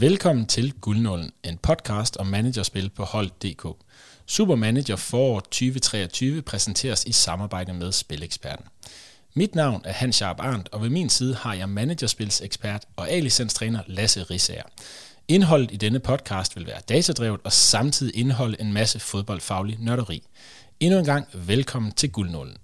Velkommen til Guldnålen, en podcast om managerspil på Hold.dk. Supermanager for 2023 præsenteres i samarbejde med Spileksperten. Mit navn er Hans Sharp Arndt, og ved min side har jeg managerspilsekspert og A-licenstræner Lasse Risager. Indholdet i denne podcast vil være datadrevet og samtidig indeholde en masse fodboldfaglig nørderi. Endnu en gang velkommen til Guldnålen.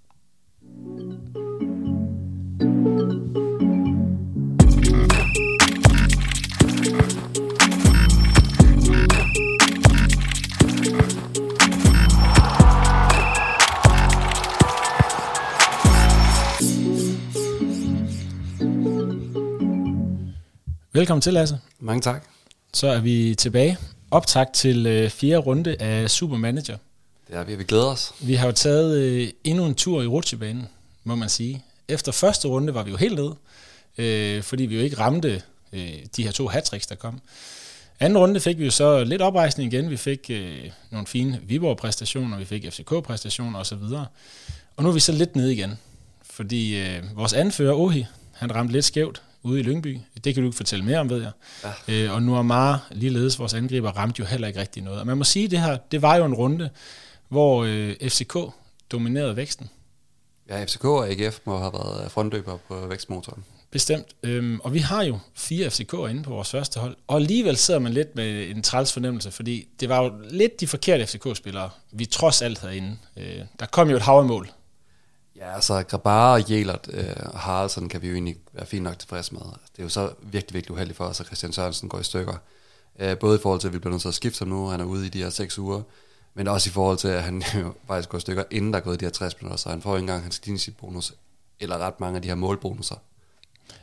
Velkommen til, Lasse. Mange tak. Så er vi tilbage. Optakt til øh, fjerde runde af Supermanager. Det er vi, vi glæder os. Vi har jo taget øh, endnu en tur i rutsjebanen, må man sige. Efter første runde var vi jo helt nede, øh, fordi vi jo ikke ramte øh, de her to hat der kom. Anden runde fik vi jo så lidt oprejsning igen. Vi fik øh, nogle fine Viborg-præstationer, vi fik FCK-præstationer osv. Og nu er vi så lidt nede igen, fordi øh, vores anfører, Ohi, han ramte lidt skævt ude i Lyngby. Det kan du ikke fortælle mere om, ved jeg. Ja. Øh, og nu er Mar, ligeledes vores angriber, ramte jo heller ikke rigtig noget. Og man må sige, at det her, det var jo en runde, hvor øh, FCK dominerede væksten. Ja, FCK og AGF må have været frontløber på vækstmotoren. Bestemt. Øhm, og vi har jo fire FCK'er inde på vores første hold. Og alligevel sidder man lidt med en træls fornemmelse, fordi det var jo lidt de forkerte FCK-spillere, vi trods alt havde inde. Øh, der kom jo et hav mål Ja, altså Grabara og Jelert øh, og Haraldsen kan vi jo egentlig være fint nok tilfredse med. Det er jo så virkelig, virkelig uheldigt for os, at Christian Sørensen går i stykker. Øh, både i forhold til, at vi bliver nødt til at skifte ham nu, han er ude i de her seks uger, men også i forhold til, at han jo faktisk går stykker, inden der er gået de her 60 minutter, så han får ikke engang hans klinisk bonus, eller ret mange af de her målbonusser.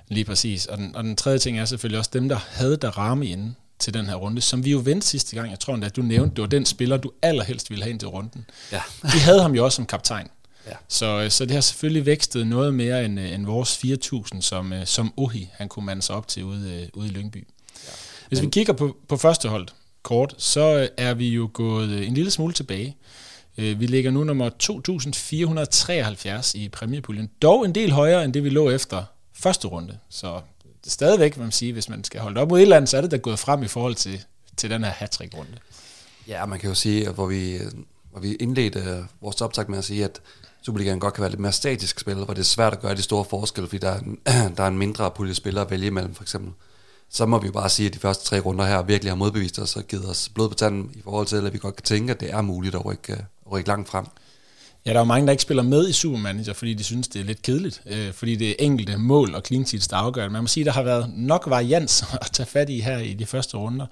Lige præcis. Og den, og den tredje ting er selvfølgelig også dem, der havde der ramme inde til den her runde, som vi jo vendte sidste gang. Jeg tror at du nævnte, det var den spiller, du allerhelst ville have ind til runden. Ja. Vi havde ham jo også som kaptajn. Ja. Så, øh, så det har selvfølgelig vækstet noget mere end, øh, end vores 4.000, som, øh, som Ohi han kunne mande sig op til ude, ude i Lyngby. Ja. Hvis Men, vi kigger på, på første hold kort, så øh, er vi jo gået øh, en lille smule tilbage. Øh, vi ligger nu nummer 2.473 i præmiepuljen. Dog en del højere end det, vi lå efter første runde. Så stadigvæk, man sige, hvis man skal holde op mod et eller andet, så er det da gået frem i forhold til, til den her hat runde Ja, man kan jo sige, hvor vi, hvor vi indledte vores optag med at sige, at Superligaen godt kan være lidt mere statisk spil, hvor det er svært at gøre de store forskelle, fordi der er en, der er en mindre pulje spillere at vælge imellem, for eksempel. Så må vi jo bare sige, at de første tre runder her virkelig har modbevist os og givet os blod på tanden i forhold til, at vi godt kan tænke, at det er muligt at rykke, at rykke langt frem. Ja, der er jo mange, der ikke spiller med i Supermanager, fordi de synes, det er lidt kedeligt. Øh, fordi det er enkelte mål og clean sheets, der afgør Man må sige, at der har været nok varians at tage fat i her i de første runder.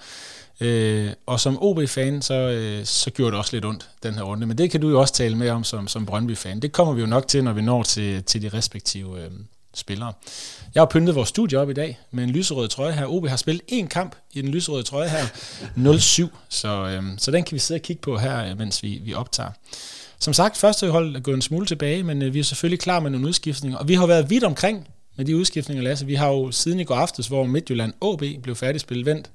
Øh, og som OB-fan, så, øh, så gjorde det også lidt ondt, den her runde. Men det kan du jo også tale med om som, som Brøndby-fan. Det kommer vi jo nok til, når vi når til, til de respektive øh, spillere. Jeg har pyntet vores studie op i dag med en lyserød trøje her. OB har spillet én kamp i den lyserøde trøje her, 0-7. Så, øh, så den kan vi sidde og kigge på her, mens vi, vi optager. Som sagt, første hold er gået en smule tilbage, men øh, vi er selvfølgelig klar med nogle udskiftninger. Og vi har været vidt omkring med de udskiftninger, Lasse. Vi har jo siden i går aftes, hvor Midtjylland AB blev færdigspillet vendt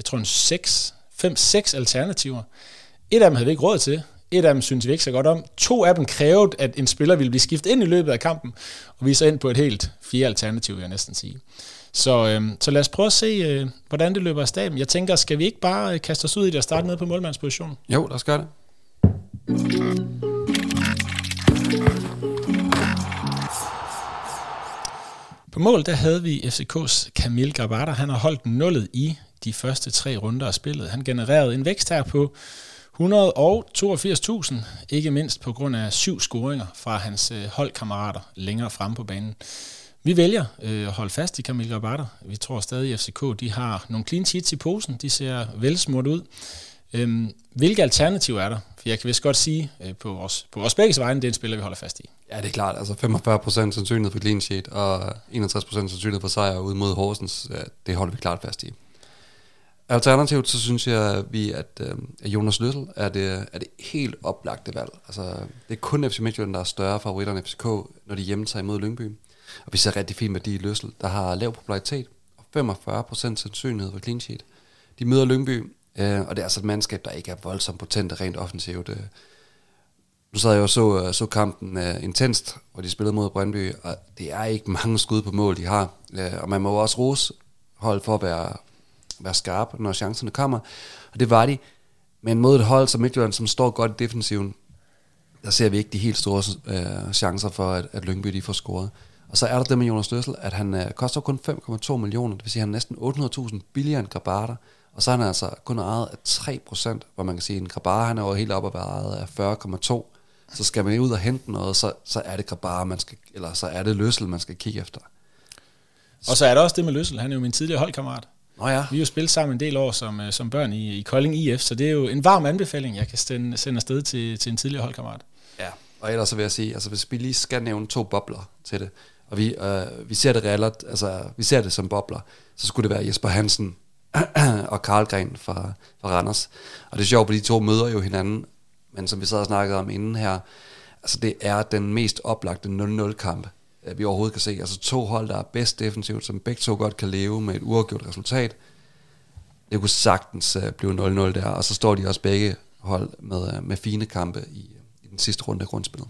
jeg tror en 6, 5, 6 alternativer. Et af dem havde vi ikke råd til. Et af dem synes vi ikke så godt om. To af dem krævede, at en spiller ville blive skiftet ind i løbet af kampen, og vi er så ind på et helt fjerde alternativ, vil jeg næsten sige. Så, øh, så lad os prøve at se, øh, hvordan det løber af staben. Jeg tænker, skal vi ikke bare øh, kaste os ud i det og starte ned på målmandspositionen? Jo, lad os gøre det. På mål, der havde vi FCK's Kamil Grabata. Han har holdt nullet i de første tre runder af spillet. Han genererede en vækst her på 182.000, ikke mindst på grund af syv scoringer fra hans øh, holdkammerater længere frem på banen. Vi vælger øh, at holde fast i Kamil Rabatter. Vi tror stadig, at FCK de har nogle clean sheets i posen. De ser velsmurt ud. Øhm, hvilke alternativer er der? For jeg kan vist godt sige øh, på, vores, på vores begge vegne, det er en spiller, vi holder fast i. Ja, det er klart. Altså 45% sandsynlighed for clean sheet og 61% sandsynlighed for sejr ud mod Horsens. Det holder vi klart fast i. Alternativt så synes jeg, vi, at, øh, at Jonas Lyttel er det, er det helt oplagte valg. Altså, det er kun FC Midtjylland, der er større favoritter end FCK, når de hjemme tager imod Lyngby. Og vi ser rigtig fint med de i Løssel, der har lav popularitet og 45% sandsynlighed for clean sheet. De møder Lyngby, øh, og det er altså et mandskab, der ikke er voldsomt potent rent offensivt. Øh. nu sad jeg og så, øh, så kampen uh, intenst, hvor de spillede mod Brøndby, og det er ikke mange skud på mål, de har. Uh, og man må også rose hold for at være, være skarpe, når chancerne kommer. Og det var de. Men mod et hold som Midtjylland, som står godt i defensiven, der ser vi ikke de helt store øh, chancer for, at, at Lyngby de får scoret. Og så er der det med Jonas Løssel, at han øh, koster kun 5,2 millioner, det vil sige, at han er næsten 800.000 billigere end Grabater. Og så er han altså kun ejet af 3%, hvor man kan sige, at en Grabar, han er jo helt op at ejet af 40,2 så skal man ud og hente noget, så, så er det Grabar, man skal, eller så er det Løssel, man skal kigge efter. Og så er der også det med Løssel, han er jo min tidligere holdkammerat. Nå ja. Vi har jo spillet sammen en del år som, øh, som børn i, i Kolding IF, så det er jo en varm anbefaling, jeg kan sende, sende afsted til, til en tidligere holdkammerat. Ja, og ellers så vil jeg sige, altså hvis vi lige skal nævne to bobler til det, og vi, øh, vi ser det reelt, altså vi ser det som bobler, så skulle det være Jesper Hansen og Karl Gren fra, fra Randers. Og det er sjovt, for de to møder jo hinanden men som vi sad og snakkede om inden her, altså det er den mest oplagte 0-0-kamp, øh, Øh, vi overhovedet kan se. Altså to hold, der er bedst defensivt, som begge to godt kan leve med et uafgjort resultat. Det kunne sagtens øh, blive 0-0 der, og så står de også begge hold med, øh, med fine kampe i, i den sidste runde af grundspillet.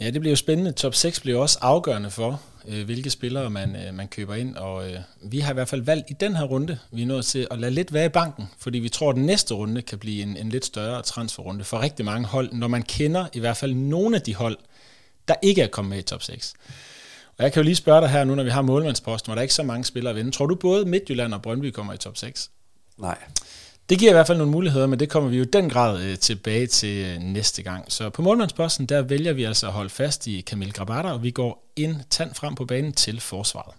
Ja, det bliver jo spændende. Top 6 bliver også afgørende for, øh, hvilke spillere man, øh, man køber ind. Og øh, vi har i hvert fald valgt i den her runde, vi er nået til at lade lidt være i banken, fordi vi tror, at den næste runde kan blive en, en lidt større transferrunde for rigtig mange hold, når man kender i hvert fald nogle af de hold, der ikke er kommet med i top 6. Og jeg kan jo lige spørge dig her nu, når vi har målmandsposten, hvor der er ikke så mange spillere at vinde. Tror du både Midtjylland og Brøndby kommer i top 6? Nej. Det giver i hvert fald nogle muligheder, men det kommer vi jo den grad øh, tilbage til øh, næste gang. Så på målmandsposten, der vælger vi altså at holde fast i Kamil Grabata, og vi går en tand frem på banen til forsvaret.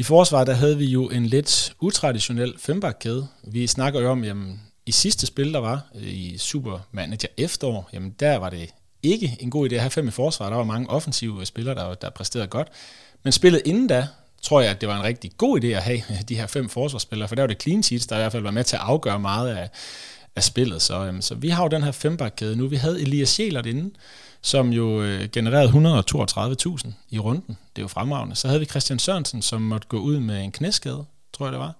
I forsvaret der havde vi jo en lidt utraditionel fembakkæde. Vi snakker jo om, jamen, i sidste spil, der var øh, i Super Manager efterår, jamen der var det ikke en god idé at have fem i forsvar. Der var mange offensive øh, spillere, der, der præsterede godt. Men spillet inden da, tror jeg, at det var en rigtig god idé at have øh, de her fem forsvarsspillere, for der var det clean sheets, der i hvert fald var med til at afgøre meget af, af spillet. Så, øhm, så vi har jo den her fembakkæde nu. Vi havde Elias Sjælert inden, som jo øh, genererede 132.000 i runden. Det er jo fremragende. Så havde vi Christian Sørensen, som måtte gå ud med en knæskade, tror jeg det var,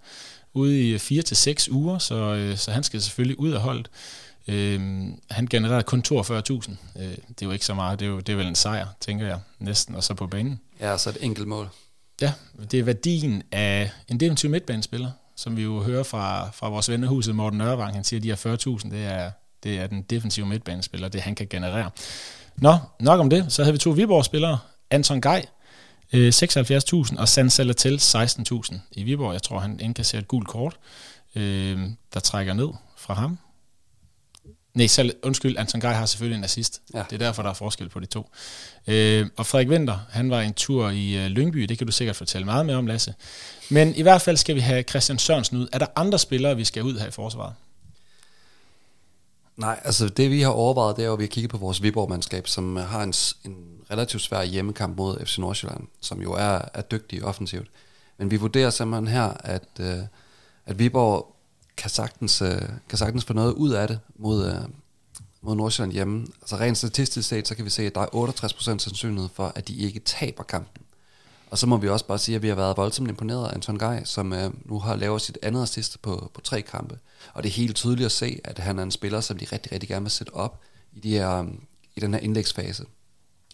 ude i 4 til seks uger, så, øh, så han skal selvfølgelig ud af holdet. Øh, han genererede kun 42.000. Øh, det er jo ikke så meget. Det er, jo, det er vel en sejr, tænker jeg, næsten, og så på banen. Ja, så et enkelt mål. Ja, det er værdien af en defensiv midtbanespiller, som vi jo hører fra, fra vores vennerhuset Morten Nørvang. Han siger, at de her 40.000, det er, det er den defensive midtbanespiller, det han kan generere. Nå, nok om det. Så havde vi to Viborg-spillere. Anton Gej, 76.000, og San Salatel, 16.000 i Viborg. Jeg tror, han indkasserer et gult kort, øh, der trækker ned fra ham. Nej, selv, undskyld, Anton Gej har selvfølgelig en assist. Ja. Det er derfor, der er forskel på de to. Øh, og Frederik Winter, han var en tur i øh, Lyngby, det kan du sikkert fortælle meget mere om, Lasse. Men i hvert fald skal vi have Christian Sørensen ud. Er der andre spillere, vi skal ud her i forsvaret? Nej, altså det vi har overvejet, det er jo, at vi har kigget på vores Viborg-mandskab, som har en, en relativt svær hjemmekamp mod FC Nordsjælland, som jo er, er dygtig offensivt. Men vi vurderer simpelthen her, at, øh, at Viborg kan sagtens, øh, kan sagtens få noget ud af det mod, øh, mod Nordsjælland hjemme. Altså rent statistisk set, så kan vi se, at der er 68% sandsynlighed for, at de ikke taber kampen. Og så må vi også bare sige, at vi har været voldsomt imponeret af Anton Gej, som øh, nu har lavet sit andet assist på, på tre kampe. Og det er helt tydeligt at se, at han er en spiller, som de rigtig, rigtig gerne vil sætte op i, de her, øh, i den her indlægsfase.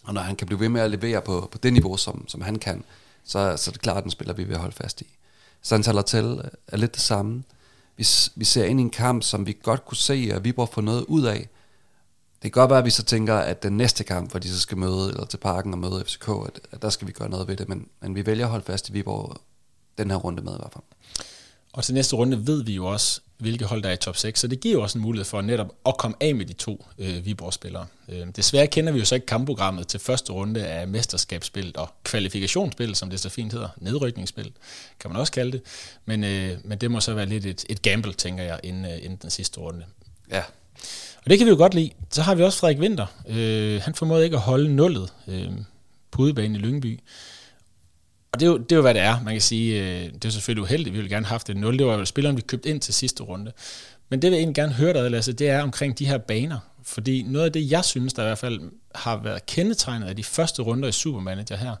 Og når han kan blive ved med at levere på, på det niveau, som, som han kan, så, så er det klart, at den spiller, vi vil holde fast i. Santal til øh, er lidt det samme vi, vi ser ind i en kamp, som vi godt kunne se, at Viborg får noget ud af. Det kan godt være, at vi så tænker, at den næste kamp, hvor de så skal møde, eller til parken og møde FCK, at, at der skal vi gøre noget ved det, men, men vi vælger at holde fast i Viborg den her runde med i hvert fald. Og til næste runde ved vi jo også, hvilke hold der er i top 6, så det giver jo også en mulighed for netop at komme af med de to øh, Viborg-spillere. Øh, desværre kender vi jo så ikke kampprogrammet til første runde af mesterskabsspillet og kvalifikationsspillet, som det så fint hedder, nedrykningsspil, kan man også kalde det, men, øh, men det må så være lidt et, et gamble, tænker jeg, inden, øh, inden den sidste runde. Ja. Og det kan vi jo godt lide. Så har vi også Frederik Winter. Øh, han formåede ikke at holde nullet øh, på udebanen i Lyngby. Og det er, jo, det er jo, hvad det er. Man kan sige, øh, det er selvfølgelig uheldigt. Vi ville gerne have haft et 0. Det var jo spilleren, vi købte ind til sidste runde. Men det vil jeg egentlig gerne høre dig, Lasse, det er omkring de her baner. Fordi noget af det, jeg synes, der i hvert fald har været kendetegnet af de første runder i Supermanager her,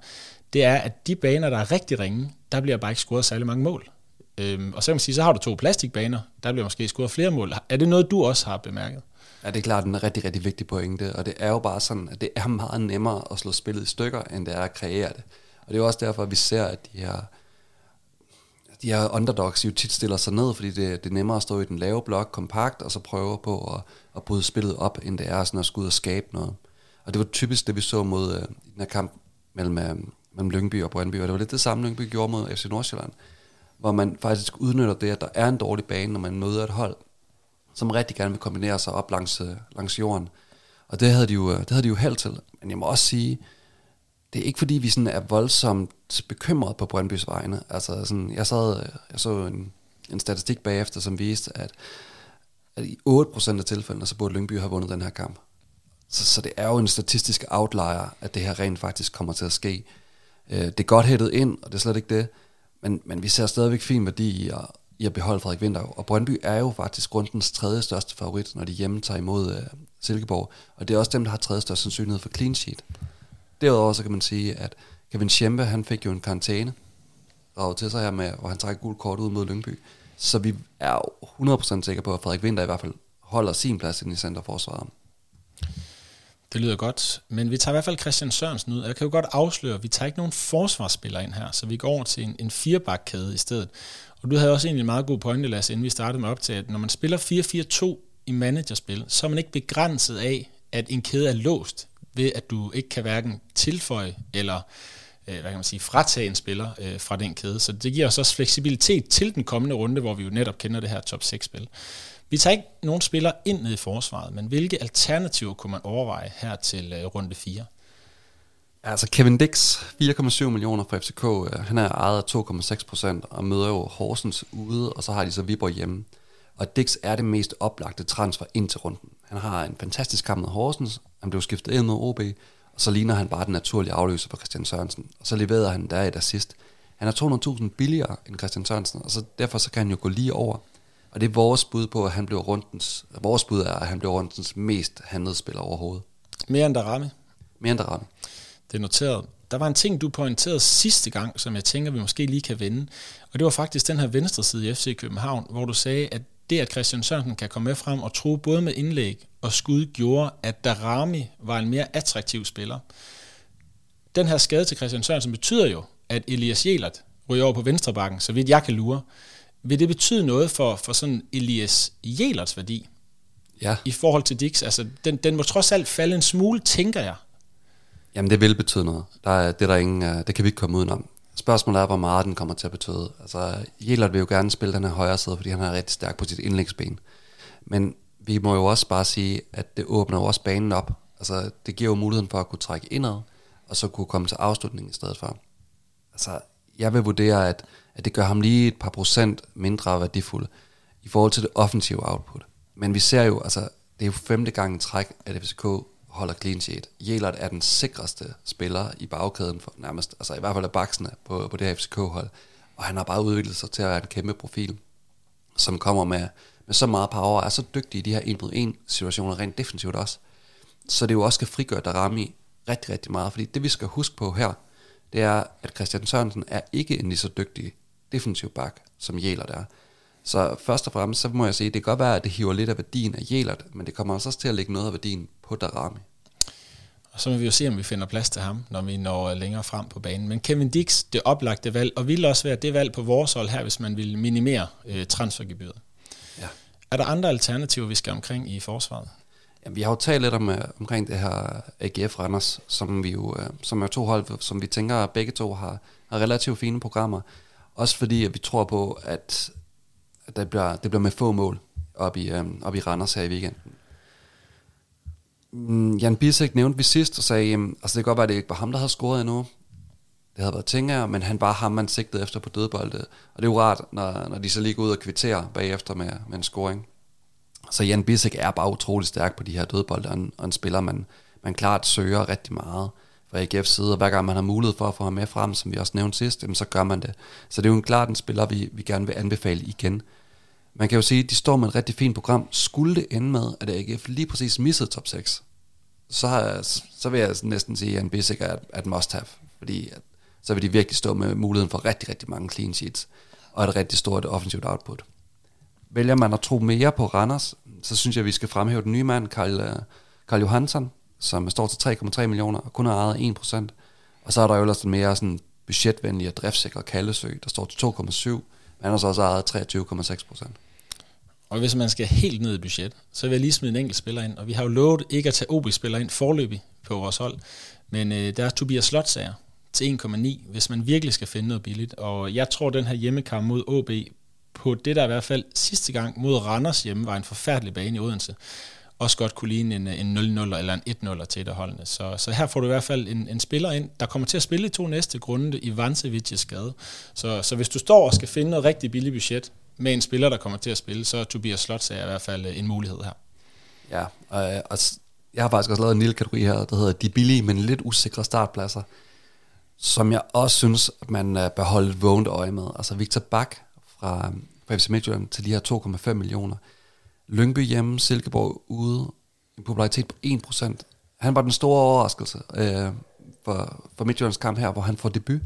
det er, at de baner, der er rigtig ringe, der bliver bare ikke scoret særlig mange mål. Øhm, og så kan man sige, så har du to plastikbaner, der bliver måske scoret flere mål. Er det noget, du også har bemærket? Ja, det er klart en rigtig, rigtig vigtig pointe, og det er jo bare sådan, at det er meget nemmere at slå spillet i stykker, end det er at kreere det. Og det er jo også derfor, at vi ser, at de her, de her underdogs jo tit stiller sig ned, fordi det, det er nemmere at stå i den lave blok kompakt, og så prøve på at, at bryde spillet op, end det er sådan at skulle ud og skabe noget. Og det var typisk det, vi så mod uh, den her kamp mellem, uh, mellem Lyngby og Brøndby, og det var lidt det samme, Lyngby gjorde mod FC Nordsjælland, hvor man faktisk udnytter det, at der er en dårlig bane, når man møder et hold, som rigtig gerne vil kombinere sig op langs, øh, langs jorden. Og det havde, de jo, øh, det havde de jo held til. Men jeg må også sige, det er ikke fordi, vi sådan er voldsomt bekymret på Brøndbys vegne. Altså sådan, jeg, sad, øh, jeg så en, en statistik bagefter, som viste, at, at i 8% af tilfældene, så burde Lyngby have vundet den her kamp. Så, så det er jo en statistisk outlier, at det her rent faktisk kommer til at ske. Det er godt hættet ind, og det er slet ikke det. Men, men vi ser stadigvæk fin værdi i at, i at beholde Frederik Winter. Og Brøndby er jo faktisk rundens tredje største favorit, når de hjemme tager imod uh, Silkeborg. Og det er også dem, der har tredje største sandsynlighed for clean sheet. Derudover så kan man sige, at Kevin Schempe, han fik jo en karantæne, og til sig her med, hvor han trækker gul kort ud mod Lyngby. Så vi er jo 100% sikre på, at Frederik Winter i hvert fald holder sin plads ind i centerforsvaret. Det lyder godt, men vi tager i hvert fald Christian Sørensen ud. Jeg kan jo godt afsløre, at vi tager ikke nogen forsvarsspiller ind her, så vi går over til en, en firebakkæde i stedet. Og du havde også egentlig en meget god pointe, Lasse, inden vi startede med op til, at når man spiller 4-4-2 i managerspil, så er man ikke begrænset af, at en kæde er låst ved, at du ikke kan hverken tilføje eller øh, hvad kan man sige, fratage en spiller øh, fra den kæde. Så det giver os også fleksibilitet til den kommende runde, hvor vi jo netop kender det her top 6-spil. Vi tager ikke nogen spillere ind ned i forsvaret, men hvilke alternativer kunne man overveje her til øh, runde 4? Altså Kevin Dix, 4,7 millioner fra FCK, øh, han er ejet af 2,6 procent og møder jo Horsens ude, og så har de så Viborg hjemme. Og Dix er det mest oplagte transfer ind til runden. Han har en fantastisk kamp med Horsens, han blev skiftet ind med OB, og så ligner han bare den naturlige afløser for Christian Sørensen. Og så leverede han der et assist. Han er 200.000 billigere end Christian Sørensen, og så derfor så kan han jo gå lige over. Og det er vores bud på, at han bliver rundens, vores bud er, at han bliver rundens mest handlede spiller overhovedet. Mere end Darami? Mere end Darami. Det er noteret. Der var en ting, du pointerede sidste gang, som jeg tænker, vi måske lige kan vende. Og det var faktisk den her venstre side i FC København, hvor du sagde, at det, at Christian Sørensen kan komme med frem og tro både med indlæg og skud, gjorde, at Darami var en mere attraktiv spiller. Den her skade til Christian Sørensen betyder jo, at Elias Jelert ryger over på venstrebakken, så vidt jeg kan lure. Vil det betyde noget for, for sådan Elias Jelerts værdi? Ja. I forhold til Dix? Altså, den, den må trods alt falde en smule, tænker jeg. Jamen, det vil betyde noget. Der er, det, er der ingen, øh, det kan vi ikke komme udenom. Spørgsmålet er, hvor meget den kommer til at betyde. Altså, Jelert vil jo gerne spille den her højre side, fordi han er rigtig stærk på sit indlægsben. Men vi må jo også bare sige, at det åbner jo også banen op. Altså, det giver jo muligheden for at kunne trække indad, og så kunne komme til afslutningen i stedet for. Altså, jeg vil vurdere, at, at det gør ham lige et par procent mindre værdifuld i forhold til det offensive output. Men vi ser jo, altså, det er jo femte gang i træk, at FCK holder clean sheet. Jelert er den sikreste spiller i bagkæden, for nærmest, altså i hvert fald af baksene på, på det her FCK-hold. Og han har bare udviklet sig til at være en kæmpe profil, som kommer med, med så meget power, og er så dygtig i de her 1 mod 1 situationer, rent defensivt også. Så det jo også skal frigøre Darami rigtig, rigtig meget. Fordi det vi skal huske på her, det er, at Christian Sørensen er ikke en lige så dygtig defensiv bak, som Jelert er. Så først og fremmest, så må jeg sige, det kan godt være, at det hiver lidt af værdien af Jelert, men det kommer også til at lægge noget af værdien på Darami. Og så må vi jo se, om vi finder plads til ham, når vi når længere frem på banen. Men Kevin Dix, det oplagte valg, og ville også være det valg på vores hold her, hvis man ville minimere øh, transfergebyret. Ja. Er der andre alternativer, vi skal omkring i forsvaret? Jamen, vi har jo talt lidt om, uh, omkring det her AGF Randers, som vi jo, uh, som er to hold, som vi tænker, at begge to har, har relativt fine programmer. Også fordi, at vi tror på, at det, bliver, det bliver med få mål op i, øhm, op i Randers her i weekenden. Mm, Jan Bisek nævnte vi sidst og sagde, jamen, altså det kan godt være, at det ikke var ham, der havde scoret endnu. Det havde været Tinger, men han var ham, man sigtede efter på dødbolde. Og det er jo rart, når, når de så lige går ud og kvitterer bagefter med, med en scoring. Så Jan Bisek er bare utrolig stærk på de her dødbolde, og en, og en spiller, man, man klart søger rigtig meget fra AGF's side, og hver gang man har mulighed for at få ham med frem, som vi også nævnte sidst, jamen, så gør man det. Så det er jo en klart en spiller, vi, vi gerne vil anbefale igen. Man kan jo sige, at de står med et rigtig fint program. Skulle det ende med, at AGF lige præcis missede top 6, så, så vil jeg næsten sige, at en basic er et must-have, fordi at, så vil de virkelig stå med muligheden for rigtig, rigtig mange clean sheets. og et rigtig stort offensivt output. Vælger man at tro mere på Randers, så synes jeg, at vi skal fremhæve den nye mand, Karl, øh, Karl Johansson, som står til 3,3 millioner og kun har ejet 1%. Og så er der jo ellers den mere sådan budgetvenlige og driftsikre Kallesø, der står til 2,7, men han har så også ejet 23,6%. Og hvis man skal helt ned i budget, så vil jeg lige smide en enkelt spiller ind. Og vi har jo lovet ikke at tage OB-spillere ind forløbig på vores hold. Men øh, der er Tobias Slotsager til 1,9, hvis man virkelig skal finde noget billigt. Og jeg tror, den her hjemmekamp mod OB, på det der i hvert fald sidste gang mod Randers hjemme, var en forfærdelig bane i Odense. Også godt kunne ligne en, en 0-0 eller en 1-0 til et af holdene. Så, så her får du i hvert fald en, en spiller ind, der kommer til at spille i to næste grunde i Vancevic skade. Så, så hvis du står og skal finde noget rigtig billigt budget med en spiller, der kommer til at spille, så er Tobias Slots er i hvert fald øh, en mulighed her. Ja, og, øh, og jeg har faktisk også lavet en lille kategori her, der hedder de billige, men lidt usikre startpladser, som jeg også synes, at man øh, bør holde et vågent øje med. Altså Victor Bak fra, fra FC Midtjylland til de her 2,5 millioner. Lyngby hjemme, Silkeborg ude, en popularitet på 1%. Han var den store overraskelse øh, for, for Midtjyllands kamp her, hvor han får debut.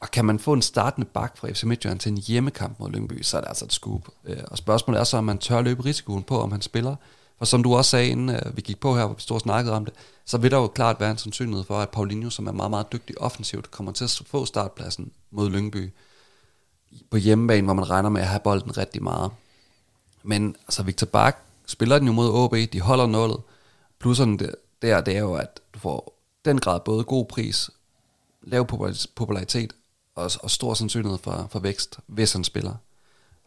Og kan man få en startende bak fra FC Midtjylland til en hjemmekamp mod Lyngby, så er det altså et scoop. Øh, og spørgsmålet er så, om man tør løbe risikoen på, om han spiller. For som du også sagde, inden øh, vi gik på her, hvor vi stod og snakkede om det, så vil der jo klart være en sandsynlighed for, at Paulinho, som er meget, meget dygtig offensivt, kommer til at få startpladsen mod Lyngby på hjemmebane, hvor man regner med at have bolden rigtig meget. Men altså Victor Bak spiller den jo mod OB, de holder nullet. Plusserne der, det er jo, at du får den grad både god pris, lav popularitet og, og stor sandsynlighed for, for vækst, hvis han spiller.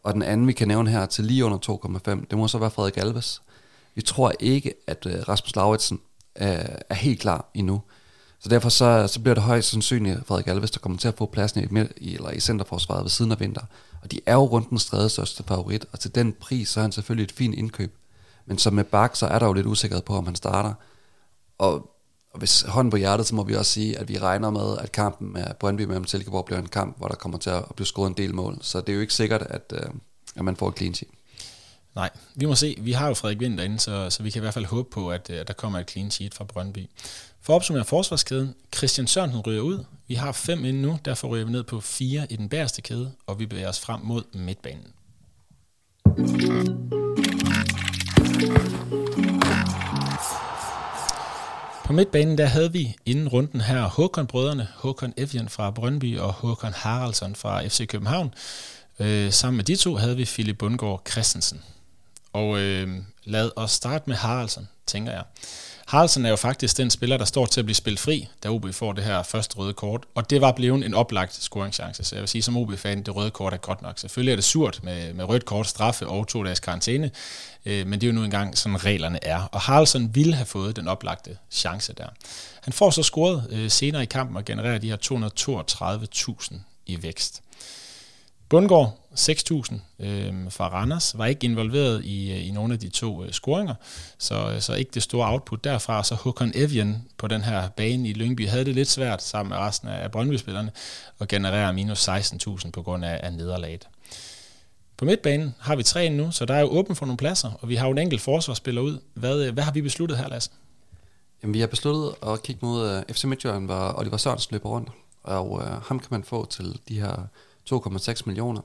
Og den anden, vi kan nævne her til lige under 2,5, det må så være Frederik Alves. Vi tror ikke, at øh, Rasmus Lauritsen er, er helt klar endnu. Så derfor så, så bliver det højst sandsynligt Frederik Alves, der kommer til at få pladsen i, i, eller i centerforsvaret ved siden af vinter. Og de er jo rundt den tredje største favorit, og til den pris, så er han selvfølgelig et fint indkøb. Men som med Bak, så er der jo lidt usikkerhed på, om han starter. Og og hvis hånden på hjertet, så må vi også sige, at vi regner med, at kampen med Brøndby mellem Silkeborg bliver en kamp, hvor der kommer til at blive scoret en del mål. Så det er jo ikke sikkert, at, øh, at man får et clean sheet. Nej, vi må se. Vi har jo Frederik Vind derinde, så, så vi kan i hvert fald håbe på, at, øh, at der kommer et clean sheet fra Brøndby. For at opsummere forsvarskæden, Christian Sørensen ryger ud. Vi har fem inde nu, derfor ryger vi ned på fire i den bæreste kæde, og vi bevæger os frem mod midtbanen. På midtbanen der havde vi inden runden her Håkon-brødrene, Håkon Evjen fra Brøndby og Håkon Haraldsson fra FC København. Øh, sammen med de to havde vi Philip Bundgaard Christensen. Og øh, lad os starte med Haraldsson, tænker jeg. Haraldsson er jo faktisk den spiller, der står til at blive spillet fri, da OB får det her første røde kort. Og det var blevet en oplagt scoringschance. Så jeg vil sige, som OB-fan, det røde kort er godt nok. Selvfølgelig er det surt med, med rødt kort, straffe og to dages karantæne. Øh, men det er jo nu engang sådan reglerne er. Og Haraldsson ville have fået den oplagte chance der. Han får så scoret øh, senere i kampen og genererer de her 232.000 i vækst. Bundgaard, 6.000 øh, fra Randers, var ikke involveret i, øh, i nogle af de to øh, scoringer, så, øh, så ikke det store output derfra. Så Håkon Evian på den her bane i Lyngby havde det lidt svært sammen med resten af Brøndby-spillerne at generere minus 16.000 på grund af, af nederlaget. På midtbanen har vi tre nu, så der er jo åben for nogle pladser, og vi har jo en enkelt forsvarsspiller ud. Hvad, øh, hvad har vi besluttet her, Lasse? Jamen, vi har besluttet at kigge mod uh, FC Midtjylland, hvor Oliver Sørensen løber rundt, og uh, ham kan man få til de her 2,6 millioner.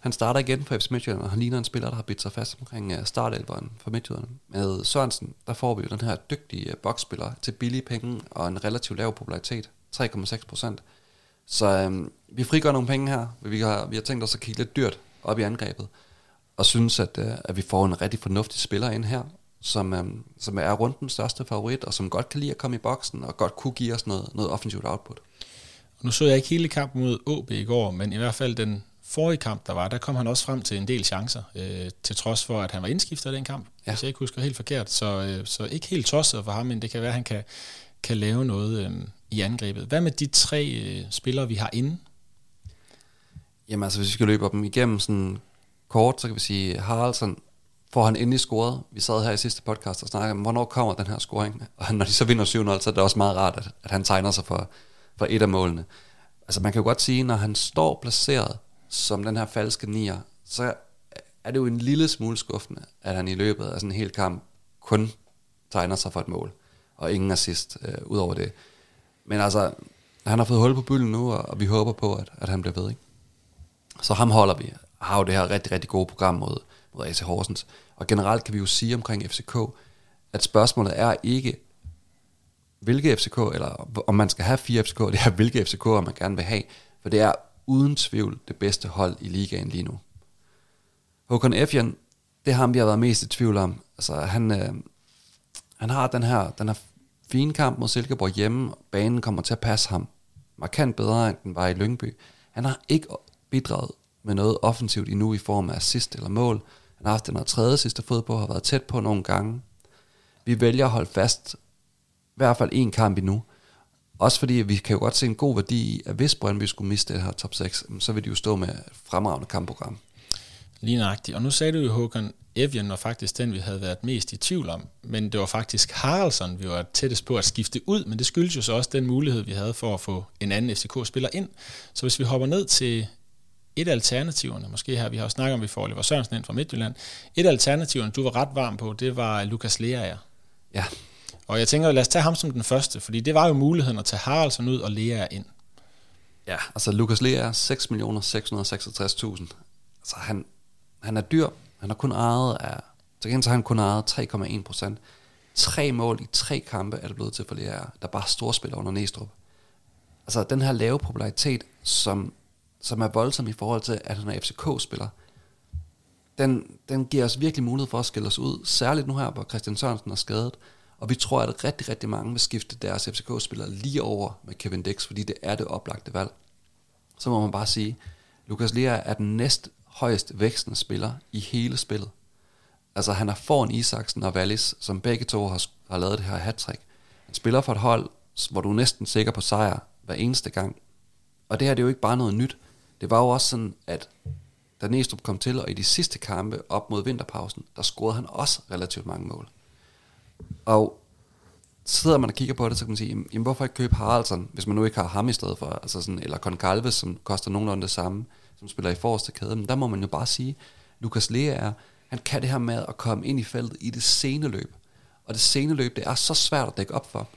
Han starter igen for FC Midtjylland, og han ligner en spiller, der har bidt sig fast omkring øh, startelveren for Midtjylland. Med Sørensen, der får vi jo den her dygtige øh, boksspiller til billige penge og en relativt lav popularitet, 3,6 procent. Så øhm, vi frigør nogle penge her, vi har, vi har tænkt os at kigge lidt dyrt op i angrebet, og synes, at, øh, at vi får en rigtig fornuftig spiller ind her, som, øhm, som er rundt den største favorit, og som godt kan lide at komme i boksen, og godt kunne give os noget, noget offensivt output. Nu så jeg ikke hele kampen mod OB i går, men i hvert fald den forrige kamp, der var, der kom han også frem til en del chancer, øh, til trods for, at han var indskiftet i den kamp, ja. hvis jeg ikke husker helt forkert. Så, øh, så ikke helt tosset for ham, men det kan være, at han kan, kan lave noget øh, i angrebet. Hvad med de tre øh, spillere, vi har inde? Jamen altså, hvis vi skal løbe dem igennem sådan kort, så kan vi sige, Haraldsson får han endelig scoret. Vi sad her i sidste podcast og snakkede om, hvornår kommer den her scoring? Og når de så vinder 7-0, så er det også meget rart, at, at han tegner sig for, på et af målene. Altså man kan jo godt sige, når han står placeret som den her falske nier, så er det jo en lille smule skuffende, at han i løbet af sådan en hel kamp kun tegner sig for et mål, og ingen assist øh, ud over det. Men altså, han har fået hul på bylden nu, og, og vi håber på, at, at han bliver ved, ikke? Så ham holder vi. Har jo det her rigtig, rigtig gode program mod, mod AC Horsens. Og generelt kan vi jo sige omkring FCK, at spørgsmålet er ikke, hvilke FCK, eller om man skal have fire FCK, det er hvilke FCK'er man gerne vil have, for det er uden tvivl det bedste hold i ligaen lige nu. Håkon Efjen, det har ham, vi har været mest i tvivl om. Altså, han, øh, han har den her, den her fine kamp mod Silkeborg hjemme. Banen kommer til at passe ham markant bedre, end den var i Lyngby. Han har ikke bidraget med noget offensivt endnu i form af assist eller mål. Han har haft den her tredje sidste fod på, har været tæt på nogle gange. Vi vælger at holde fast hvert fald en kamp endnu. Også fordi vi kan jo godt se en god værdi i, at hvis Brøndby skulle miste det her top 6, så vil de jo stå med et fremragende kampprogram. Lige nøjagtigt. Og nu sagde du jo, Håkon, Evian var faktisk den, vi havde været mest i tvivl om. Men det var faktisk Haraldsson, vi var tættest på at skifte ud, men det skyldes jo så også den mulighed, vi havde for at få en anden FCK-spiller ind. Så hvis vi hopper ned til et af alternativerne, måske her, vi har jo snakket om, at vi får Oliver Sørensen ind fra Midtjylland. Et af alternativerne, du var ret varm på, det var Lukas Lea. Ja. Og jeg tænker, lad os tage ham som den første, fordi det var jo muligheden at tage Haraldsson ud og Lea ind. Ja, altså Lukas Lea er 6.666.000. Altså han, han er dyr, han har kun ejet af, til gengæld så har han kun ejet 3,1 procent. Tre mål i tre kampe er det blevet til for Lea, der bare storspiller under Næstrup. Altså den her lave popularitet, som, som er voldsom i forhold til, at han er FCK-spiller, den, den giver os virkelig mulighed for at skille os ud, særligt nu her, hvor Christian Sørensen er skadet, og vi tror, at rigtig, rigtig mange vil skifte deres FCK-spillere lige over med Kevin Dix, fordi det er det oplagte valg. Så må man bare sige, Lukas Lea er den næst højst vækstende spiller i hele spillet. Altså han er foran Isaksen og Wallis, som begge to har, har lavet det her hat -trick. Han spiller for et hold, hvor du er næsten sikker på sejr hver eneste gang. Og det her det er jo ikke bare noget nyt. Det var jo også sådan, at da Næstrup kom til, og i de sidste kampe op mod vinterpausen, der scorede han også relativt mange mål. Og så sidder man og kigger på det, så kan man sige, jamen, hvorfor ikke købe Haraldsson, hvis man nu ikke har ham i stedet for, altså sådan, eller Concalves, som koster nogenlunde det samme, som spiller i forreste kæde. Men der må man jo bare sige, Lukas Lea er, han kan det her med at komme ind i feltet i det sene løb. Og det sene løb, det er så svært at dække op for.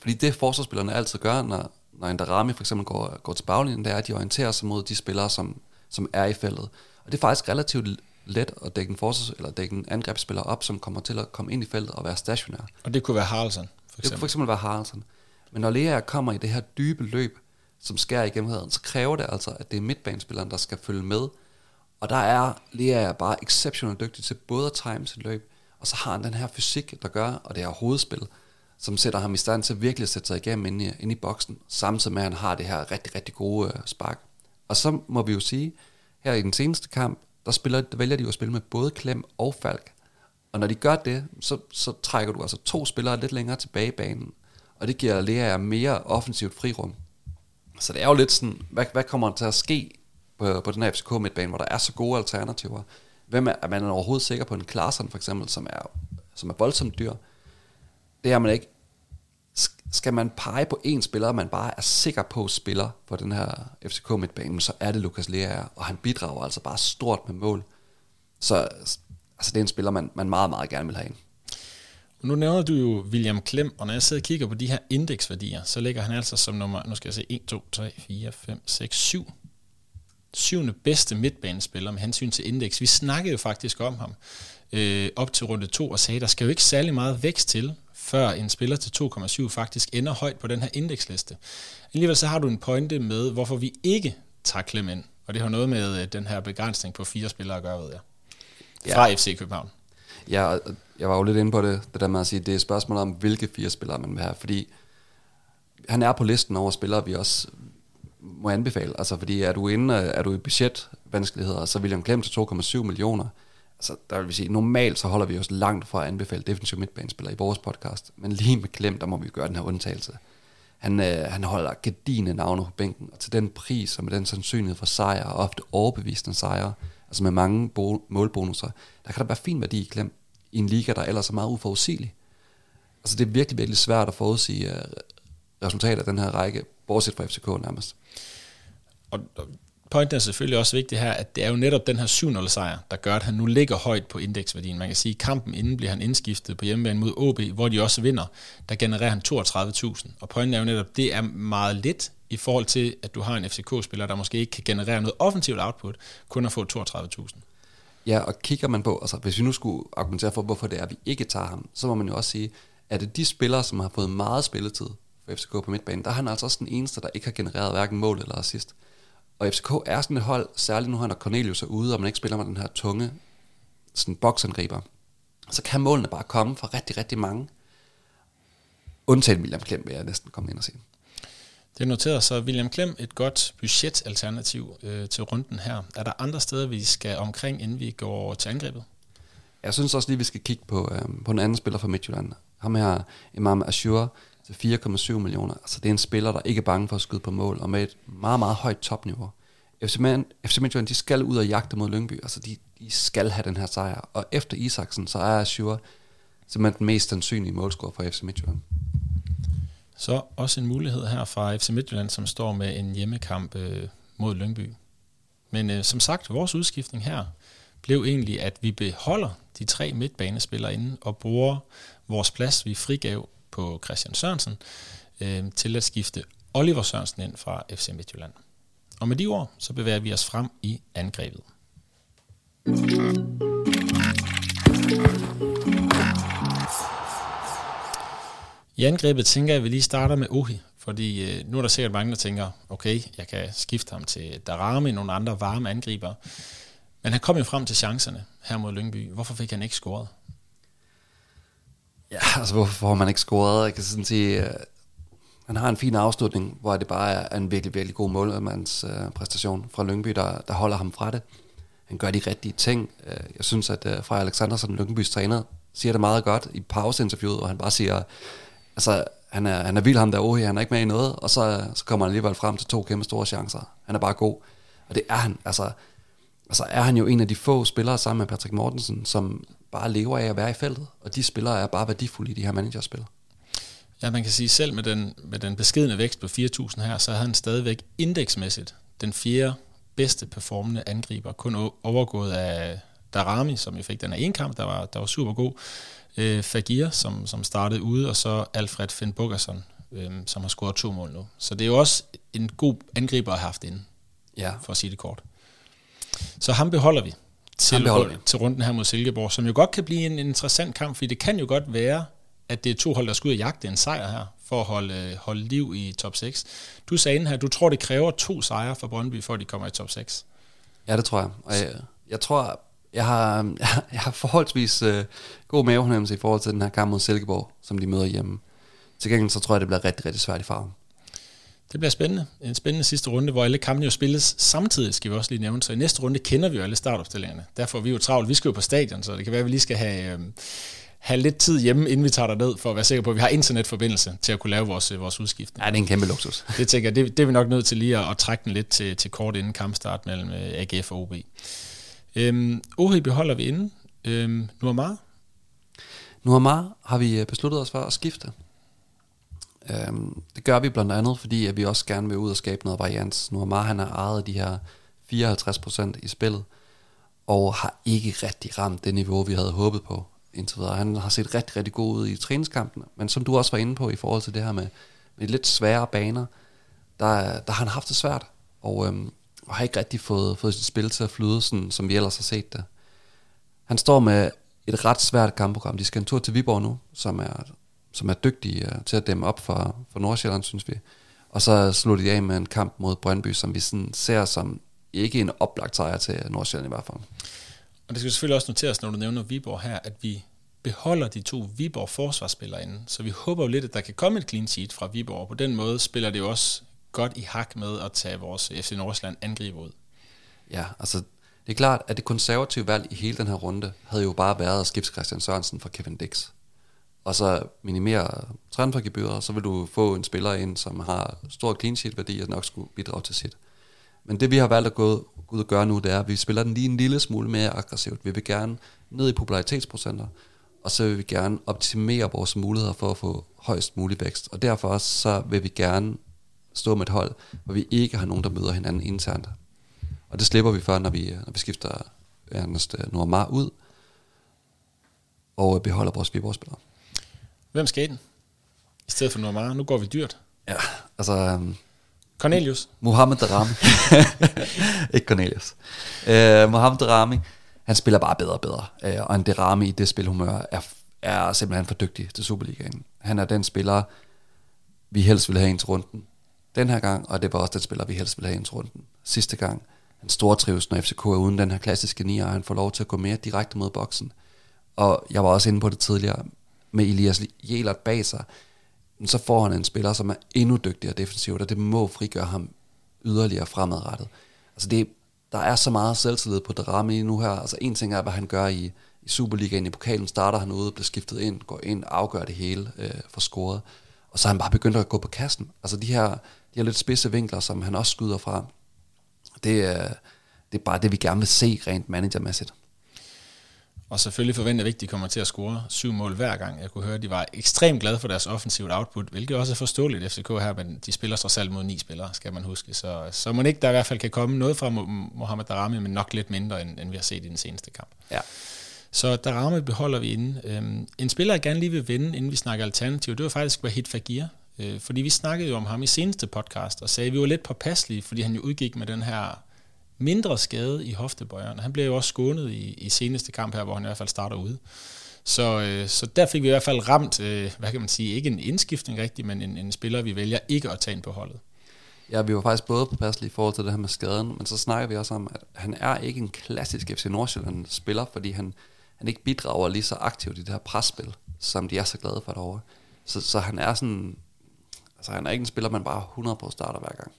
Fordi det forsvarsspillerne altid gør, når, når en Darami for eksempel går, går til baglinjen, det er, at de orienterer sig mod de spillere, som, som er i feltet. Og det er faktisk relativt let at dække en forsvars- eller dække en angrebsspiller op, som kommer til at komme ind i feltet og være stationær. Og det kunne være Haraldsson, for eksempel. Det kunne for eksempel være Haraldsson. Men når Lea kommer i det her dybe løb, som skærer igennem hæden, så kræver det altså, at det er midtbanespilleren, der skal følge med. Og der er Lea bare exceptionelt dygtig til både at time sit løb, og så har han den her fysik, der gør, og det er hovedspil, som sætter ham i stand til virkelig at sætte sig igennem ind i, ind i boksen, samtidig med, at han har det her rigtig, rigtig gode øh, spark. Og så må vi jo sige, her i den seneste kamp, der, spiller, der vælger de jo at spille med både Klem og Falk. Og når de gør det, så, så trækker du altså to spillere lidt længere tilbage i banen, og det giver Lea mere offensivt frirum. Så det er jo lidt sådan, hvad, hvad kommer der til at ske på, på den her FCK midtbane, hvor der er så gode alternativer? Hvem er, er man overhovedet sikker på en Klaarsson for eksempel, som er, som er voldsomt dyr? Det er man ikke. Skal man pege på en spiller, man bare er sikker på spiller på den her FCK midtbane, så er det Lukas Lea, og han bidrager altså bare stort med mål. Så altså, det er en spiller, man, man meget, meget gerne vil have ind. Nu nævner du jo William Klem, og når jeg sidder og kigger på de her indeksværdier, så ligger han altså som nummer, nu skal jeg se, 1, 2, 3, 4, 5, 6, 7. Syvende bedste midtbanespiller med hensyn til indeks. Vi snakkede jo faktisk om ham øh, op til runde 2 og sagde, der skal jo ikke særlig meget vækst til, før en spiller til 2,7 faktisk ender højt på den her indeksliste. Alligevel så har du en pointe med, hvorfor vi ikke tager Klem ind. Og det har noget med øh, den her begrænsning på fire spillere at gøre, ved jeg. Fra ja. FC København. Ja, jeg var jo lidt inde på det, det der med at sige, det er et spørgsmål om, hvilke fire spillere man vil have, fordi han er på listen over spillere, vi også må anbefale. Altså, fordi er du inde, er du i budgetvanskeligheder, så William Klem til 2,7 millioner, altså, der vil vi sige, normalt så holder vi os langt fra at anbefale defensiv midtbanespillere i vores podcast, men lige med Klem, der må vi gøre den her undtagelse. Han, øh, han holder gedine navne på bænken, og til den pris, og med den sandsynlighed for sejr, og ofte overbevisende sejre, altså med mange målbonusser, der kan der være fin værdi i Klem i en liga, der ellers er meget uforudsigelig. Altså det er virkelig, virkelig svært at forudsige uh, resultatet af den her række, bortset fra FCK nærmest. Og pointen er selvfølgelig også vigtig her, at det er jo netop den her 7-0 sejr, der gør, at han nu ligger højt på indeksværdien. Man kan sige, at kampen inden bliver han indskiftet på hjemmebane mod OB, hvor de også vinder, der genererer han 32.000. Og pointen er jo netop, det er meget lidt i forhold til, at du har en FCK-spiller, der måske ikke kan generere noget offensivt output, kun at få 32.000. Ja, og kigger man på, altså hvis vi nu skulle argumentere for, hvorfor det er, at vi ikke tager ham, så må man jo også sige, at det de spillere, som har fået meget spilletid for FCK på midtbanen, der er han altså også den eneste, der ikke har genereret hverken mål eller assist. Og FCK er sådan et hold, særligt nu når Cornelius er ude, og man ikke spiller med den her tunge sådan boksangriber, så kan målene bare komme fra rigtig, rigtig mange. Undtagen William Klem vil jeg næsten komme ind og se. Det noterer så William Klem et godt budgetalternativ øh, til runden her. Er der andre steder, vi skal omkring, inden vi går til angrebet? Jeg synes også lige, vi skal kigge på, øh, på en anden spiller fra Midtjylland. Ham her, Imam Ashur, til 4,7 millioner. Altså det er en spiller, der ikke er bange for at skyde på mål, og med et meget, meget højt topniveau. FC, Man, FC Midtjylland, de skal ud og jagte mod Lyngby. Altså de, de skal have den her sejr. Og efter Isaksen, så er Azure simpelthen den mest sandsynlige målscorer for FC Midtjylland. Så også en mulighed her fra FC Midtjylland, som står med en hjemmekamp øh, mod Lyngby. Men øh, som sagt, vores udskiftning her blev egentlig, at vi beholder de tre midtbanespillere inde og bruger vores plads, vi frigav på Christian Sørensen, øh, til at skifte Oliver Sørensen ind fra FC Midtjylland. Og med de ord, så bevæger vi os frem i angrebet. I angrebet tænker jeg, at vi lige starter med Ohi, fordi øh, nu er der sikkert mange, der tænker, okay, jeg kan skifte ham til Darami, nogle andre varme angriber. Men han kom jo frem til chancerne her mod Lyngby. Hvorfor fik han ikke scoret? Ja, altså hvorfor har man ikke scoret? Jeg kan sådan sige, øh, han har en fin afslutning, hvor det bare er en virkelig, virkelig god målmandspræstation uh, øh, præstation fra Lyngby, der, der holder ham fra det. Han gør de rigtige ting. Øh, jeg synes, at uh, Freja Alexandersen, Lyngbys træner, siger det meget godt i pauseinterviewet, hvor han bare siger, altså han er, han er vild ham der, oh, han er ikke med i noget, og så, så kommer han alligevel frem til to kæmpe store chancer. Han er bare god. Og det er han, altså, altså er han jo en af de få spillere sammen med Patrick Mortensen, som bare lever af at være i feltet, og de spillere er bare værdifulde i de her managerspil. Ja, man kan sige selv med den, med den beskedende vækst på 4.000 her, så havde han stadigvæk indeksmæssigt den fjerde bedste performende angriber, kun overgået af Darami, som jo fik den af en kamp, der var, der var super god, øh, Fagir, som, som startede ude, og så Alfred Finn Bukkerson, øh, som har scoret to mål nu. Så det er jo også en god angriber at have haft inde, ja. for at sige det kort. Så ham beholder vi til, beholder til runden her mod Silkeborg, som jo godt kan blive en interessant kamp, fordi det kan jo godt være, at det er to hold, der skal ud og jagte en sejr her, for at holde, holde liv i top 6. Du sagde inden her, du tror, det kræver to sejre for Brøndby, for at de kommer i top 6. Ja, det tror jeg. Og jeg, jeg tror, jeg har, jeg har forholdsvis uh, god mavefornemmelse i forhold til den her kamp mod Silkeborg, som de møder hjemme. Til gengæld så tror jeg, det bliver rigtig, rigtig svært i farven. Det bliver spændende. En spændende sidste runde, hvor alle kampene jo spilles samtidig, skal vi også lige nævne. Så i næste runde kender vi jo alle startopstillingerne. Derfor er vi jo travlt. Vi skal jo på stadion, så det kan være, at vi lige skal have, øh, have lidt tid hjemme, inden vi tager der ned, for at være sikker på, at vi har internetforbindelse til at kunne lave vores, vores udskiftning. Ja, det er en kæmpe luksus. Det tænker jeg, det, det er vi nok nødt til lige at, at trække den lidt til, til kort inden kampstart mellem øh, AGF og OB. Øhm, OH beholder vi inden. Øhm, Nuamar? Nuamar har vi øh, besluttet os for at skifte. Øhm, det gør vi blandt andet, fordi at vi også gerne vil ud og skabe noget varians. Nuamar han har ejet de her 54% i spillet, og har ikke rigtig ramt det niveau, vi havde håbet på indtil videre. Han har set rigtig, rigtig god ud i træningskampen, men som du også var inde på i forhold til det her med, med lidt svære baner, der, der har han haft det svært, og, øhm, og har ikke rigtig fået, fået sit spil til at flyde, sådan, som vi ellers har set det. Han står med et ret svært kampprogram. De skal en tur til Viborg nu, som er, som er dygtige uh, til at dæmme op for, for Nordsjælland, synes vi. Og så slutter de af med en kamp mod Brøndby, som vi sådan ser som ikke en oplagt sejr til Nordsjælland i hvert fald. Og det skal selvfølgelig også noteres, når du nævner Viborg her, at vi beholder de to Viborg forsvarsspillere inde. Så vi håber jo lidt, at der kan komme et clean sheet fra Viborg. På den måde spiller det jo også godt i hak med at tage vores FC Nordsjælland angriber ud. Ja, altså det er klart, at det konservative valg i hele den her runde havde jo bare været at skifte Christian Sørensen for Kevin Dix. Og så minimere transfergebyret, så vil du få en spiller ind, som har stor clean sheet værdi og nok skulle bidrage til sit. Men det vi har valgt at gå ud og gøre nu, det er, at vi spiller den lige en lille smule mere aggressivt. Vi vil gerne ned i popularitetsprocenter, og så vil vi gerne optimere vores muligheder for at få højst mulig vækst. Og derfor så vil vi gerne stå med et hold, hvor vi ikke har nogen, der møder hinanden internt. Og det slipper vi for, når vi, når vi skifter Ernest øh, Normar ud, og beholder vores Viborg-spillere. Hvem skal ind? I stedet for Normar, nu går vi dyrt. Ja, altså... Um, Cornelius. Mohamed Darami. ikke Cornelius. Uh, Mohamed Darami, han spiller bare bedre og bedre. Uh, og en Darami i det spilhumør er, er simpelthen for dygtig til Superligaen. Han er den spiller, vi helst vil have ind til runden den her gang, og det var også den spiller, vi helst vil have ind til runden sidste gang. Han store trives, når FCK er uden den her klassiske nier, og han får lov til at gå mere direkte mod boksen. Og jeg var også inde på det tidligere, med Elias Jelert bag sig, så får han en spiller, som er endnu dygtigere defensivt, og det må frigøre ham yderligere fremadrettet. Altså det, der er så meget selvtillid på Drami nu her. Altså en ting er, hvad han gør i, i Superligaen. I pokalen starter han ude, bliver skiftet ind, går ind, afgør det hele, øh, for scoret. Og så er han bare begyndt at gå på kassen. Altså de her, de her lidt spidse vinkler, som han også skyder fra, det, er, det er bare det, vi gerne vil se rent managermæssigt. Og selvfølgelig forventer vi ikke, at de kommer til at score syv mål hver gang. Jeg kunne høre, at de var ekstremt glade for deres offensivt output, hvilket også er forståeligt FCK her, men de spiller sig selv mod ni spillere, skal man huske. Så, så må ikke der i hvert fald kan komme noget fra Mohamed Darami, men nok lidt mindre, end, end vi har set i den seneste kamp. Ja. Så Darami beholder vi inde. Øhm, en spiller, jeg gerne lige vil vende, inden vi snakker alternativ, det var faktisk Wahid Fagir. Øh, fordi vi snakkede jo om ham i seneste podcast, og sagde, at vi var lidt påpasselige, fordi han jo udgik med den her mindre skade i hoftebøjeren. Han blev jo også skånet i, i seneste kamp her, hvor han i hvert fald starter ude. Så, øh, så der fik vi i hvert fald ramt, øh, hvad kan man sige, ikke en indskiftning rigtigt, men en, en spiller, vi vælger ikke at tage ind på holdet. Ja, vi var faktisk både på passelig i forhold til det her med skaden, men så snakker vi også om, at han er ikke en klassisk FC Nordsjælland spiller, fordi han, han ikke bidrager lige så aktivt i det her presspil, som de er så glade for derovre. Så, så han er sådan, altså han er ikke en spiller, man bare 100% starter hver gang.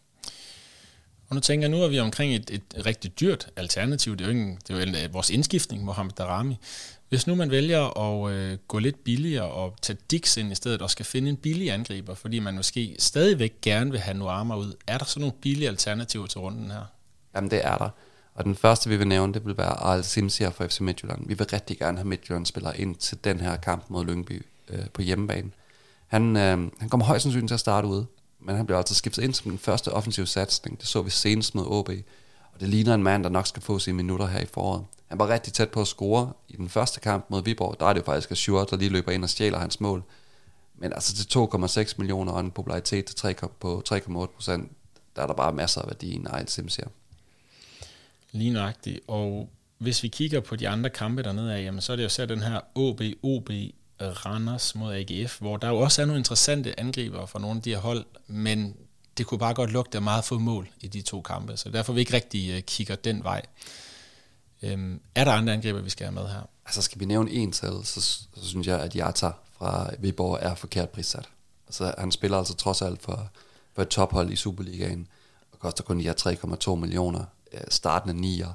Og nu tænker jeg, nu er vi omkring et, et rigtig dyrt alternativ. Det er jo, ikke, det er jo øh, vores indskiftning, Mohamed Darami. Hvis nu man vælger at øh, gå lidt billigere og tage Dix ind i stedet, og skal finde en billig angriber, fordi man måske stadigvæk gerne vil have Nuama ud, er der så nogle billige alternativer til runden her? Jamen det er der. Og den første, vi vil nævne, det vil være Arl Simsier fra FC Midtjylland. Vi vil rigtig gerne have Midtjylland spiller ind til den her kamp mod Lyngby øh, på hjemmebane. Han, øh, han kommer højst sandsynligt til at starte ude men han bliver altså skiftet ind som den første offensiv satsning. Det så vi senest med OB. Og det ligner en mand, der nok skal få sine minutter her i foråret. Han var rigtig tæt på at score i den første kamp mod Viborg. Der er det jo faktisk Ashur, der lige løber ind og stjæler hans mål. Men altså til 2,6 millioner og en popularitet til 3, på 3,8 procent, der er der bare masser af værdi i en Ejl Sims her. Lige nøjagtigt. Og hvis vi kigger på de andre kampe dernede af, jamen, så er det jo så den her OB-OB Randers mod AGF, hvor der jo også er nogle interessante angriber fra nogle af de her hold, men det kunne bare godt lugte af meget få mål i de to kampe, så derfor vi ikke rigtig øh, kigger den vej. Øhm, er der andre angriber, vi skal have med her? Altså skal vi nævne en tal, så, så synes jeg, at Jata fra Viborg er forkert prissat. Altså han spiller altså trods alt for, for et tophold i Superligaen, og koster kun de her 3,2 millioner. Øh, startende nier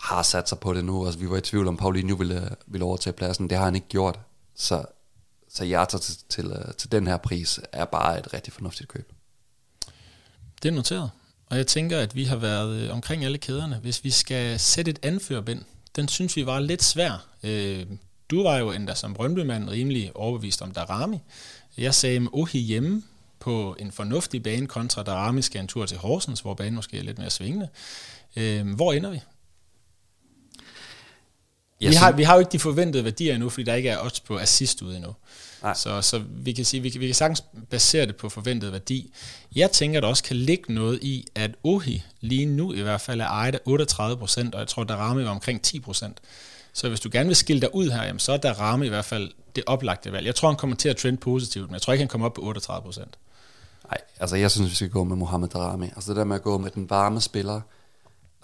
har sat sig på det nu. Altså, vi var i tvivl om, Paulinho ville, øh, ville overtage pladsen. Det har han ikke gjort. Så, så Jata til, til, øh, til den her pris er bare et rigtig fornuftigt køb. Det er noteret. Og jeg tænker, at vi har været øh, omkring alle kæderne. Hvis vi skal sætte et anførbind, den synes vi var lidt svær. Øh, du var jo endda som Brøndbymand rimelig overbevist om Darami. Jeg sagde med Ohi hjemme på en fornuftig bane kontra Darami skal en tur til Horsens, hvor banen måske er lidt mere svingende. Øh, hvor ender vi? Vi, har, vi har jo ikke de forventede værdier endnu, fordi der ikke er odds på assist ude endnu. Nej. Så, så vi kan sige, vi kan, vi kan sagtens basere det på forventet værdi. Jeg tænker, at der også kan ligge noget i, at Ohi lige nu i hvert fald er ejet af 38 procent, og jeg tror, der ramme var omkring 10 procent. Så hvis du gerne vil skille dig ud her, jamen, så er der ramme i hvert fald det oplagte valg. Jeg tror, han kommer til at trende positivt, men jeg tror ikke, han kommer op på 38 procent. Nej, altså jeg synes, vi skal gå med Mohamed Darami. Altså det der med at gå med den varme spiller,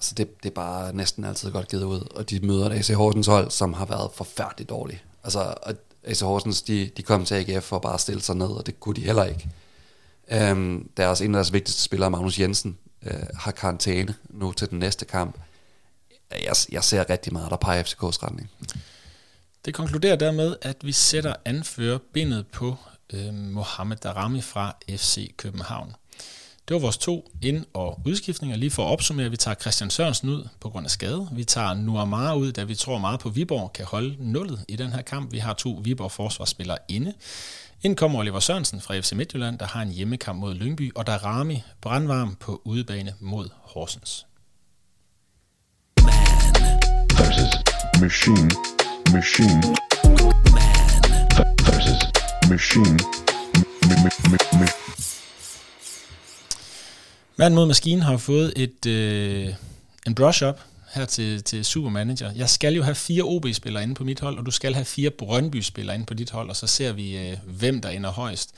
Altså det, det er bare næsten altid godt givet ud, og de møder et AC Horsens hold, som har været forfærdeligt dårligt. Altså, og AC Horsens, de, de kom til AGF for at bare stille sig ned, og det kunne de heller ikke. Um, deres, en af deres vigtigste spillere, Magnus Jensen, uh, har karantæne nu til den næste kamp. Jeg, jeg ser rigtig meget, der peger FCK's retning. Det konkluderer dermed, at vi sætter anfører bindet på øh, Mohamed Darami fra FC København. Det var vores to ind- og udskiftninger. Lige for at opsummere, vi tager Christian Sørensen ud på grund af skade. Vi tager Nuamara ud, da vi tror meget på Viborg kan holde nullet i den her kamp. Vi har to Viborg forsvarsspillere inde. Ind kommer Oliver Sørensen fra FC Midtjylland, der har en hjemmekamp mod Lyngby, og der er Rami brandvarm på udebane mod Horsens. Man versus machine, machine. Man versus machine, Mand mod maskinen har fået et, øh, en brush-up her til, til Supermanager. Jeg skal jo have fire OB-spillere inde på mit hold, og du skal have fire Brøndby-spillere inde på dit hold, og så ser vi, øh, hvem der ender højst.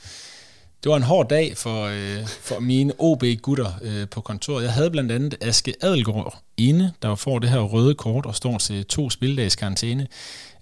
Det var en hård dag for, øh, for mine OB-gutter øh, på kontoret. Jeg havde blandt andet Aske Adelgaard inde, der får det her røde kort og står til to spildags karantæne.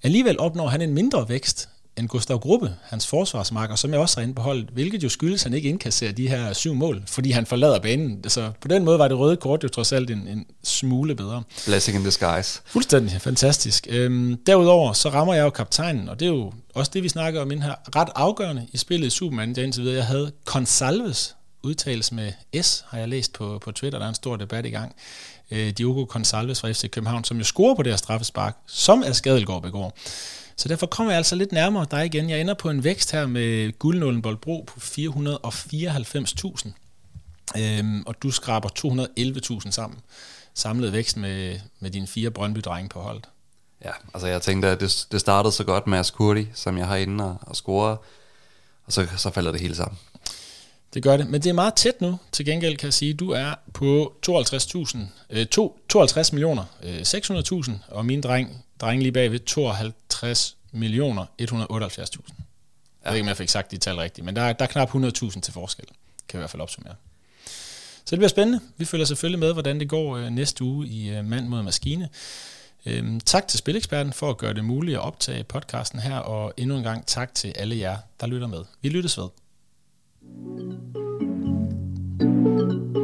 Alligevel opnår han en mindre vækst end Gustav Gruppe, hans forsvarsmarker, som jeg også har inde på holdet, hvilket jo skyldes, at han ikke indkasserer de her syv mål, fordi han forlader banen. Så på den måde var det røde kort jo trods alt en, en smule bedre. Blessing in disguise. Fuldstændig fantastisk. Øhm, derudover så rammer jeg jo kaptajnen, og det er jo også det, vi snakker om inden her, ret afgørende i spillet i Superman, indtil videre. Jeg havde Consalves udtales med S, har jeg læst på, på Twitter, der er en stor debat i gang. Øh, Diogo Consalves fra FC København, som jo scorer på det her straffespark, som er Skadelgaard begår. Så derfor kommer jeg altså lidt nærmere dig igen. Jeg ender på en vækst her med guldnålen Boldbro på 494.000. Øhm, og du skraber 211.000 sammen. Samlet vækst med, med dine fire Brøndby-drenge på holdet. Ja, altså jeg tænkte, at det, det startede så godt med Askurdi, som jeg har inde og, og score, og så, så falder det hele sammen. Det gør det, men det er meget tæt nu. Til gengæld kan jeg sige, at du er på 52.000, øh, 52 millioner, øh, 600.000, og min dreng, dreng lige bagved, 52 millioner 178.000. Jeg ved ikke, om jeg fik sagt de tal rigtigt, men der er, der er knap 100.000 til forskel, kan jeg i hvert fald opsummere. Så det bliver spændende. Vi følger selvfølgelig med, hvordan det går øh, næste uge i øh, Mand mod Maskine. Øhm, tak til Spileksperten for at gøre det muligt at optage podcasten her, og endnu en gang tak til alle jer, der lytter med. Vi lyttes ved. thank you